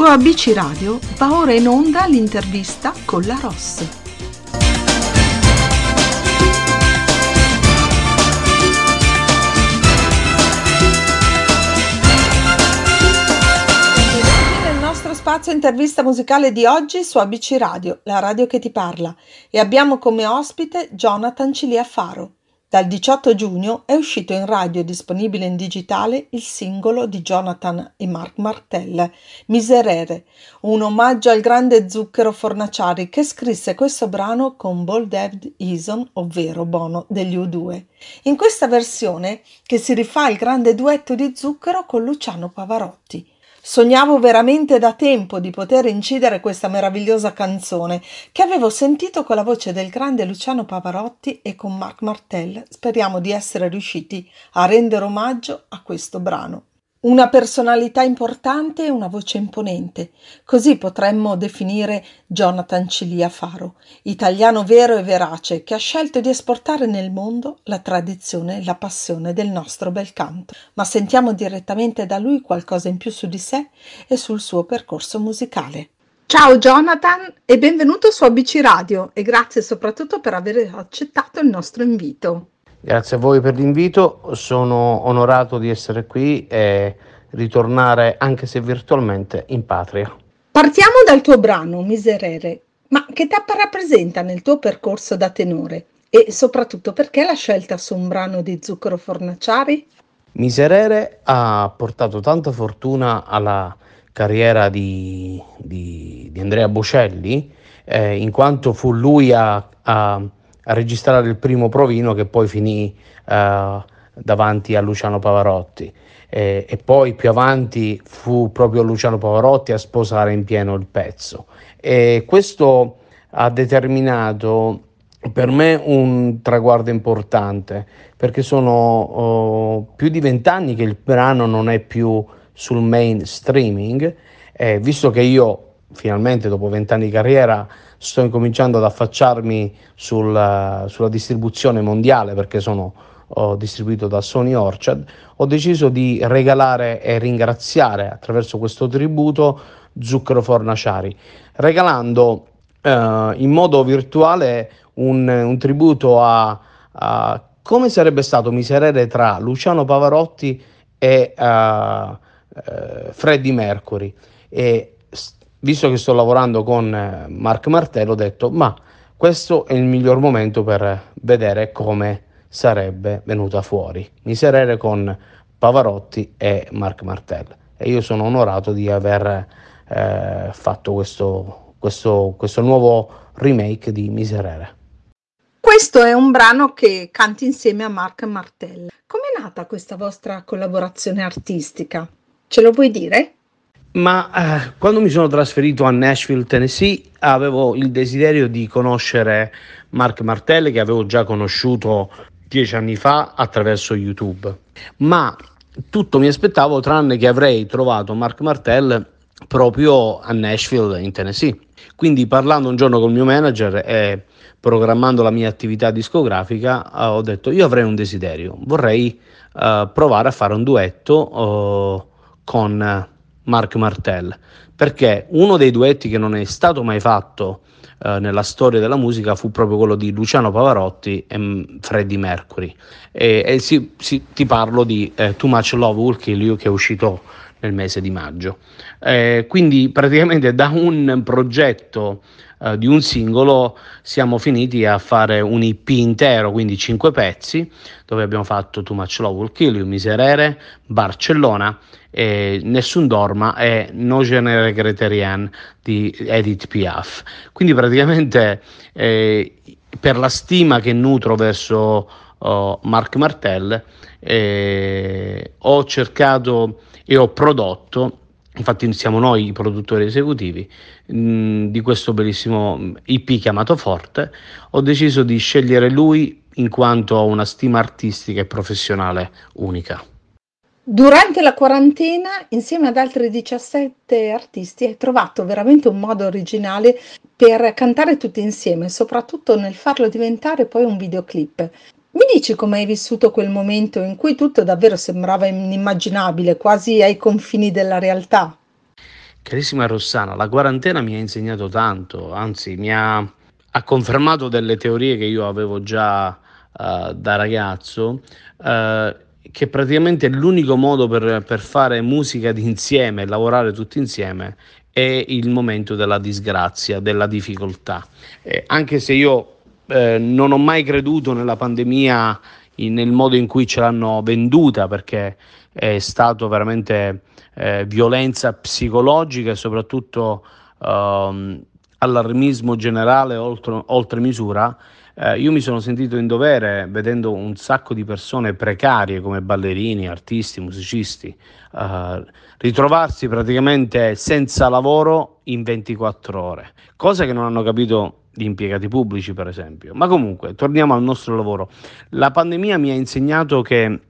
Su ABC Radio va ora in onda l'intervista con la Ross. Spazio intervista musicale di oggi su ABC Radio, la radio che ti parla, e abbiamo come ospite Jonathan Cilia Faro. Dal 18 giugno è uscito in radio e disponibile in digitale il singolo di Jonathan e Mark Martell, Miserere, un omaggio al grande Zucchero Fornaciari che scrisse questo brano con Bold David Eason, ovvero Bono degli U2. In questa versione che si rifà il grande duetto di Zucchero con Luciano Pavarotti. Sognavo veramente da tempo di poter incidere questa meravigliosa canzone che avevo sentito con la voce del grande Luciano Pavarotti e con Marc Martel. Speriamo di essere riusciti a rendere omaggio a questo brano. Una personalità importante e una voce imponente. Così potremmo definire Jonathan Cilia Faro, italiano vero e verace che ha scelto di esportare nel mondo la tradizione e la passione del nostro bel canto. Ma sentiamo direttamente da lui qualcosa in più su di sé e sul suo percorso musicale. Ciao Jonathan e benvenuto su ABC Radio e grazie soprattutto per aver accettato il nostro invito. Grazie a voi per l'invito, sono onorato di essere qui e ritornare, anche se virtualmente, in patria. Partiamo dal tuo brano, Miserere, ma che tappa rappresenta nel tuo percorso da tenore? E soprattutto perché la scelta su un brano di Zucchero Fornaciari? Miserere ha portato tanta fortuna alla carriera di, di, di Andrea Bocelli, eh, in quanto fu lui a, a a registrare il primo provino che poi finì uh, davanti a Luciano Pavarotti. E, e, poi più avanti fu proprio Luciano Pavarotti a sposare in pieno il pezzo. E questo ha determinato per me un traguardo importante perché sono oh, più di vent'anni che il brano non è più sul mainstreaming, eh, visto che io finalmente dopo vent'anni di carriera sto incominciando ad affacciarmi sul, sulla distribuzione mondiale perché sono ho distribuito da Sony Orchard, ho deciso di regalare e ringraziare attraverso questo tributo Zucchero Fornaciari, regalando eh, in modo virtuale un, un tributo a, a, come sarebbe stato miserere tra Luciano Pavarotti e uh, uh, Freddie Mercury. E visto che sto lavorando con eh, Mark Martello, ho detto ma questo è il miglior momento per vedere come sarebbe venuta fuori Miserere con Pavarotti e Mark Martello e io sono onorato di aver eh, fatto questo, questo, questo nuovo remake di Miserere. Questo è un brano che canti insieme a Mark Martel. Com'è nata questa vostra collaborazione artistica? Ce lo vuoi dire? Ma eh, quando mi sono trasferito a Nashville, Tennessee, avevo il desiderio di conoscere Mark Martell, che avevo già conosciuto dieci anni fa attraverso YouTube. Ma tutto mi aspettavo tranne che avrei trovato Mark Martell proprio a Nashville, in Tennessee. Quindi parlando un giorno col mio manager e programmando la mia attività discografica, eh, ho detto io avrei un desiderio, vorrei eh, provare a fare un duetto eh, con Mark Martel, perché uno dei duetti che non è stato mai fatto eh, nella storia della musica fu proprio quello di Luciano Pavarotti e mm, Freddie Mercury. E, e si, si, ti parlo di eh, Too Much Love Will Kill You che è uscito nel mese di maggio. Eh, quindi praticamente da un progetto eh, di un singolo siamo finiti a fare un EP intero, quindi cinque pezzi, dove abbiamo fatto Too Much Love Will Kill You, Miserere, Barcellona, eh, Nessun Dorma e No Genere Creterian di Edith Piaf. Quindi praticamente eh, per la stima che nutro verso oh, Marc Martel eh, ho cercato e ho prodotto infatti siamo noi i produttori esecutivi mm, di questo bellissimo IP chiamato Forte, ho deciso di scegliere lui in quanto ho una stima artistica e professionale unica. Durante la quarantena, insieme ad altri 17 artisti, hai trovato veramente un modo originale per cantare tutti insieme, soprattutto nel farlo diventare poi un videoclip. Mi dici come hai vissuto quel momento in cui tutto davvero sembrava inimmaginabile, quasi ai confini della realtà? Carissima Rossana, la quarantena mi ha insegnato tanto, anzi mi ha, ha confermato delle teorie che io avevo già uh, da ragazzo, uh, che praticamente l'unico modo per, per fare musica d'insieme, lavorare tutti insieme, è il momento della disgrazia, della difficoltà. Eh, anche se io eh, non ho mai creduto nella pandemia in, nel modo in cui ce l'hanno venduta, perché è stato veramente eh, violenza psicologica e soprattutto ehm, allarmismo generale oltre, oltre misura, eh, io mi sono sentito in dovere, vedendo un sacco di persone precarie come ballerini, artisti, musicisti, eh, ritrovarsi praticamente senza lavoro in 24 ore, cosa che non hanno capito gli impiegati pubblici, per esempio. Ma comunque, torniamo al nostro lavoro. La pandemia mi ha insegnato che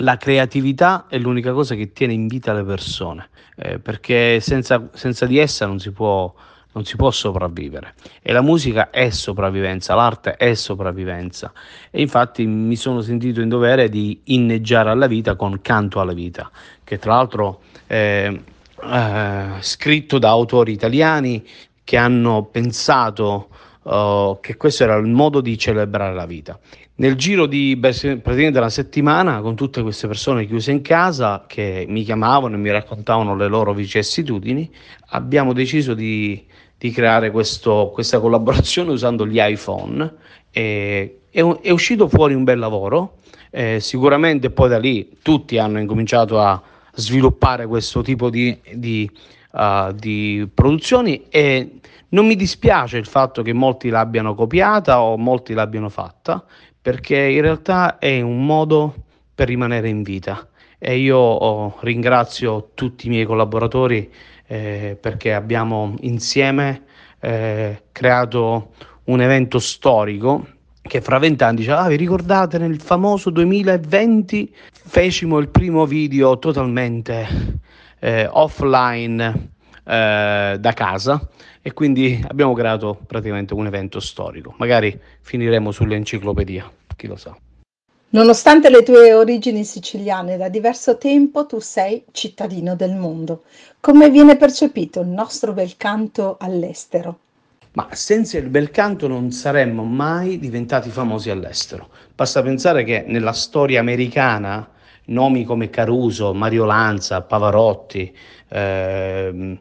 la creatività è l'unica cosa che tiene in vita le persone, eh, perché senza, senza, di essa non si, può, non si può sopravvivere. E la musica è sopravvivenza, l'arte è sopravvivenza. E infatti mi sono sentito in dovere di inneggiare alla vita con Canto alla vita, che tra l'altro è eh, scritto da autori italiani che hanno pensato uh, che questo era il modo di celebrare la vita. Nel giro di praticamente una settimana, con tutte queste persone chiuse in casa che mi chiamavano e mi raccontavano le loro vicissitudini, abbiamo deciso di, di creare questo, questa collaborazione usando gli iPhone. E, è, è uscito fuori un bel lavoro. Eh, sicuramente poi da lì tutti hanno incominciato a sviluppare questo tipo di, di, uh, di produzioni e non mi dispiace il fatto che molti l'abbiano copiata o molti l'abbiano fatta perché in realtà è un modo per rimanere in vita. E io oh, ringrazio tutti i miei collaboratori eh, perché abbiamo insieme eh, creato un evento storico che fra vent'anni dice ah vi ricordate nel famoso 2020 fecimo il primo video totalmente eh, offline eh, da casa e quindi abbiamo creato praticamente un evento storico. Magari finiremo sull'enciclopedia, chi lo sa. Nonostante le tue origini siciliane, da diverso tempo tu sei cittadino del mondo. Come viene percepito il nostro bel canto all'estero? Ma senza il bel canto non saremmo mai diventati famosi all'estero. Basta pensare che nella storia americana nomi come Caruso, Mario Lanza, Pavarotti, eh,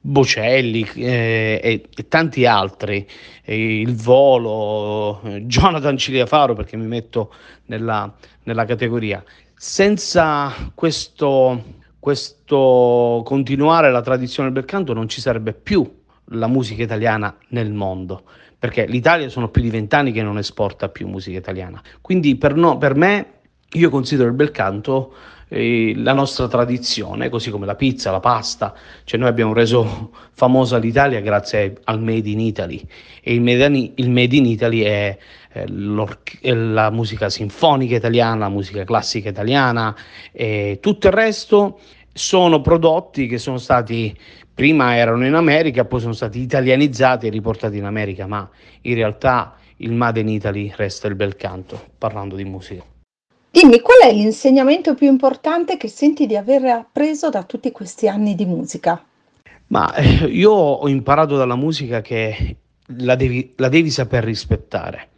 Bocelli eh, e, e, tanti altri, e il volo, Jonathan Ciliafaro perché mi metto nella, nella categoria. Senza questo, questo continuare la tradizione del canto non ci sarebbe più la musica italiana nel mondo perché l'Italia sono più di vent'anni che non esporta più musica italiana. Quindi per, no, per me io considero il bel canto eh, la nostra tradizione, così come la pizza, la pasta, cioè noi abbiamo reso famosa l'Italia grazie al Made in Italy e il Made in, Italy è eh, la musica sinfonica italiana, la musica classica italiana e tutto il resto sono prodotti che sono stati prima erano in America, poi sono stati italianizzati e riportati in America, ma in realtà il Made in Italy resta il bel canto, parlando di musica. Dimmi qual è l'insegnamento più importante che senti di aver appreso da tutti questi anni di musica? Ma eh, io ho imparato dalla musica che la devi, la devi saper rispettare.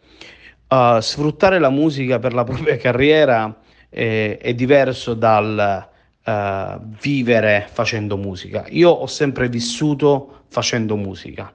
Uh, sfruttare la musica per la propria carriera eh, è diverso dal uh, vivere facendo musica. Io ho sempre vissuto facendo musica.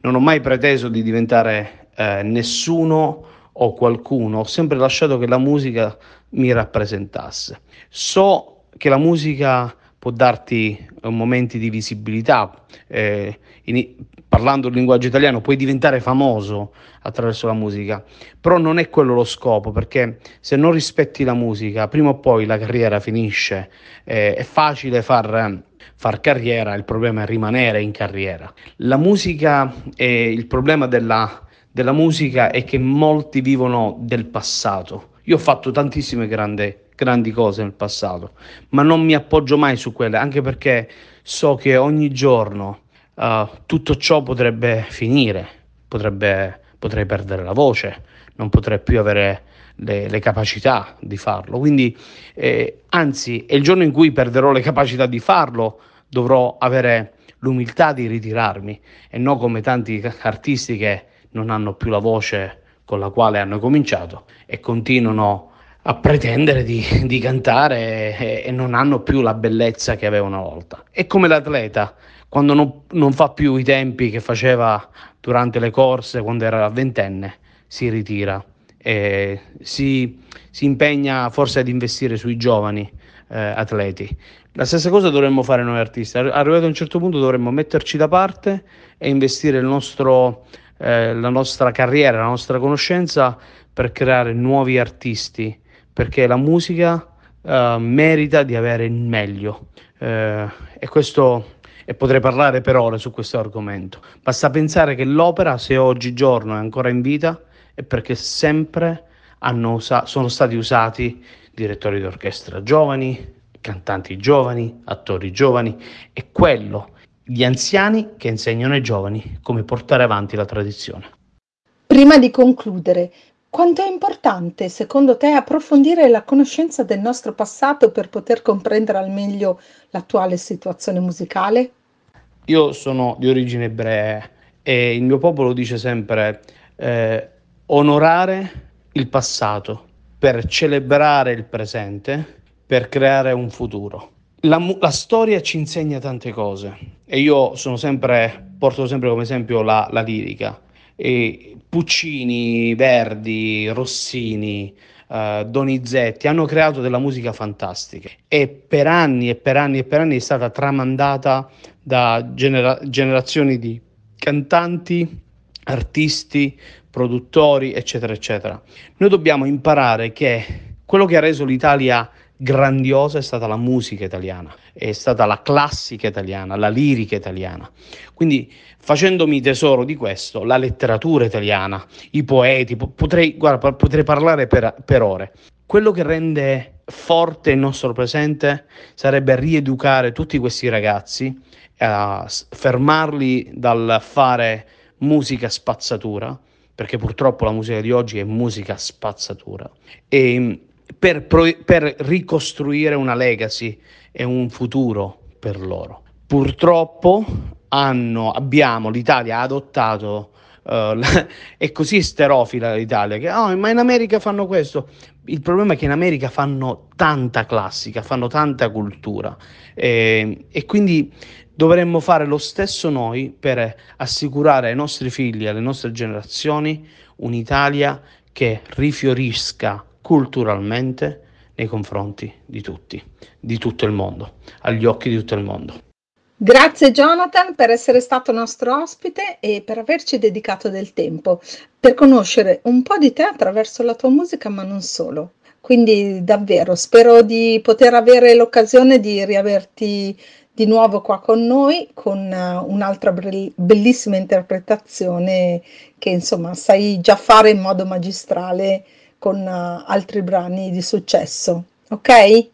Non ho mai preteso di diventare uh, nessuno o qualcuno, ho sempre lasciato che la musica mi rappresentasse. So che la musica può darti eh, momenti di visibilità, eh, in, parlando il linguaggio italiano puoi diventare famoso attraverso la musica, però non è quello lo scopo, perché se non rispetti la musica, prima o poi la carriera finisce, eh, è facile far, far carriera, il problema è rimanere in carriera. La musica è il problema della della musica è che molti vivono del passato. Io ho fatto tantissime grandi, grandi cose nel passato, ma non mi appoggio mai su quelle, anche perché so che ogni giorno uh, tutto ciò potrebbe finire, potrebbe, potrei perdere la voce, non potrei più avere le, le capacità di farlo. Quindi, eh, anzi, è il giorno in cui perderò le capacità di farlo, dovrò avere l'umiltà di ritirarmi e non come tanti artisti che non hanno più la voce con la quale hanno cominciato e continuano a pretendere di, di cantare e, e, non hanno più la bellezza che avevano una volta. È come l'atleta, quando non, non fa più i tempi che faceva durante le corse, quando era ventenne, si ritira e si, si impegna forse ad investire sui giovani eh, atleti. La stessa cosa dovremmo fare noi artisti. Arrivato a un certo punto dovremmo metterci da parte e investire nostro, eh, la nostra carriera, la nostra conoscenza per creare nuovi artisti, perché la musica eh, merita di avere il meglio. Eh, e questo e potrei parlare per ore su questo argomento. Basta pensare che l'opera, se oggigiorno è ancora in vita, è perché sempre usa- sono stati usati direttori d'orchestra giovani, cantanti giovani, attori giovani e quello, gli anziani che insegnano ai giovani come portare avanti la tradizione. Prima di concludere, quanto è importante, secondo te, approfondire la conoscenza del nostro passato per poter comprendere al meglio l'attuale situazione musicale? Io sono di origine ebrea e il mio popolo dice sempre eh, onorare il passato per celebrare il presente, per creare un futuro. La, la, storia ci insegna tante cose e io sono sempre, porto sempre come esempio la, la lirica. E Puccini, Verdi, Rossini, uh, Donizetti hanno creato della musica fantastica e per anni e per anni e per anni è stata tramandata da genera- generazioni di cantanti, artisti, produttori, eccetera, eccetera. Noi dobbiamo imparare che quello che ha reso l'Italia grandiosa è stata la musica italiana, è stata la classica italiana, la lirica italiana. Quindi facendomi tesoro di questo, la letteratura italiana, i poeti, potrei, guarda, potrei parlare per, per ore. Quello che rende forte il nostro presente sarebbe rieducare tutti questi ragazzi, eh, fermarli dal fare musica spazzatura, perché purtroppo la musica di oggi è musica spazzatura, e per, pro- per ricostruire una legacy e un futuro per loro. Purtroppo hanno, abbiamo, l'Italia ha adottato Uh, è così sterofila l'Italia che oh, ma in America fanno questo. Il problema è che in America fanno tanta classica, fanno tanta cultura e, e quindi dovremmo fare lo stesso noi per assicurare ai nostri figli, alle nostre generazioni, un'Italia che rifiorisca culturalmente nei confronti di tutti, di tutto il mondo, agli occhi di tutto il mondo. Grazie Jonathan per essere stato nostro ospite e per averci dedicato del tempo per conoscere un po' di te attraverso la tua musica, ma non solo. Quindi davvero spero di poter avere l'occasione di riaverti di nuovo qua con noi con uh, un'altra bellissima interpretazione che insomma sai già fare in modo magistrale con uh, altri brani di successo. Ok?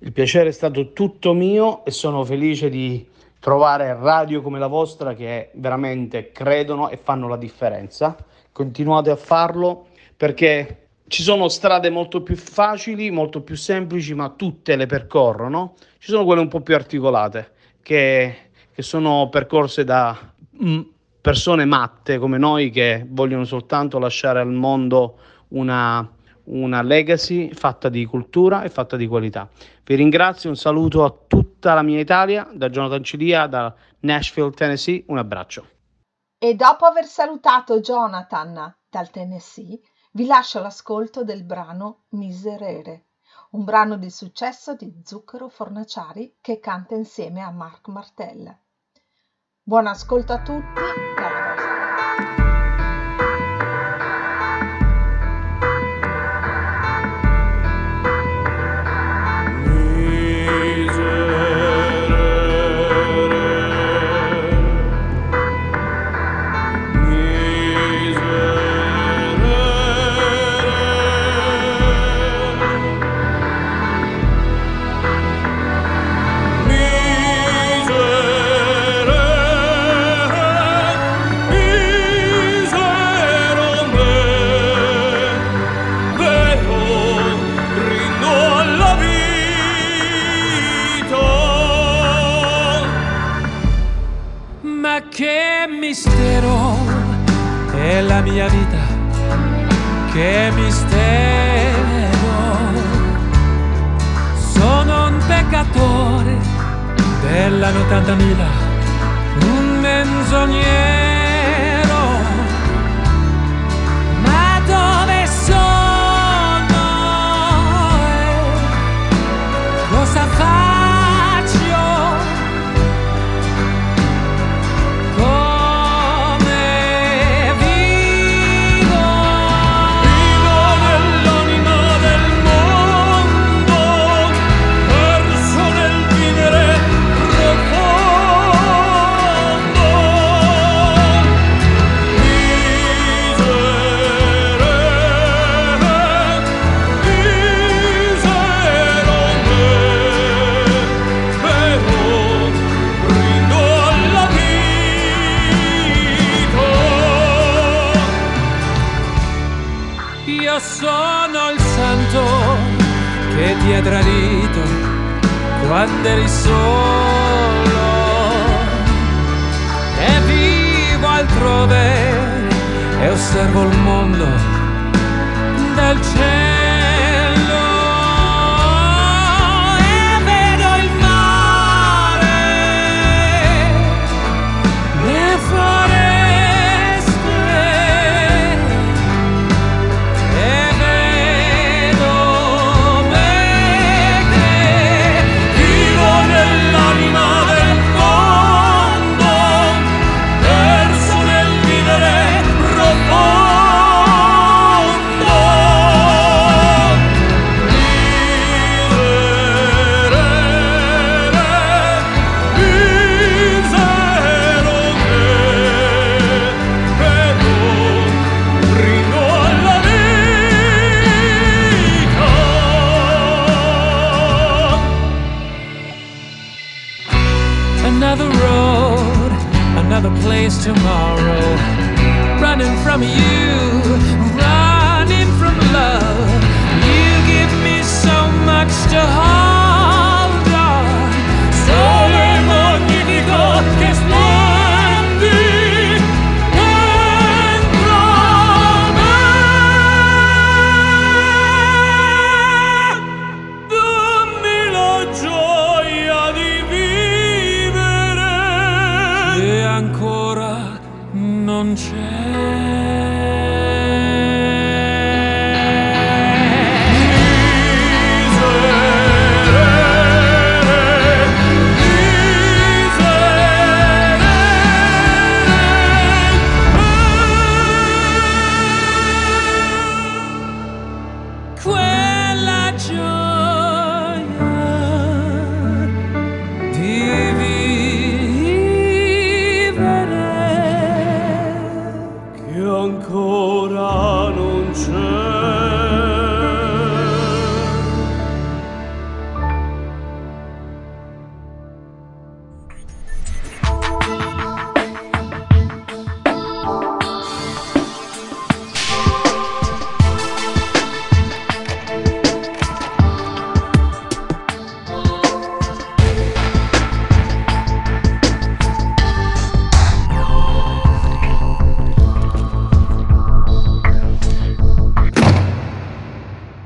Il piacere è stato tutto mio e sono felice di trovare radio come la vostra che veramente credono e fanno la differenza. Continuate a farlo perché ci sono strade molto più facili, molto più semplici, ma tutte le percorrono. Ci sono quelle un po' più articolate, che, che sono percorse da mm, persone matte come noi che vogliono soltanto lasciare al mondo una, una legacy fatta di cultura e fatta di qualità. Vi ringrazio, un saluto a tutta la mia Italia, da Jonathan Cilia, da Nashville, Tennessee, un abbraccio. E dopo aver salutato Jonathan dal Tennessee, vi lascio l'ascolto del brano Miserere, un brano di successo di Zucchero Fornaciari che canta insieme a Marc Martel. Buon ascolto a tutti quando eri solo. E vivo altrove e osservo il mondo dal cielo tomorrow. Running from you.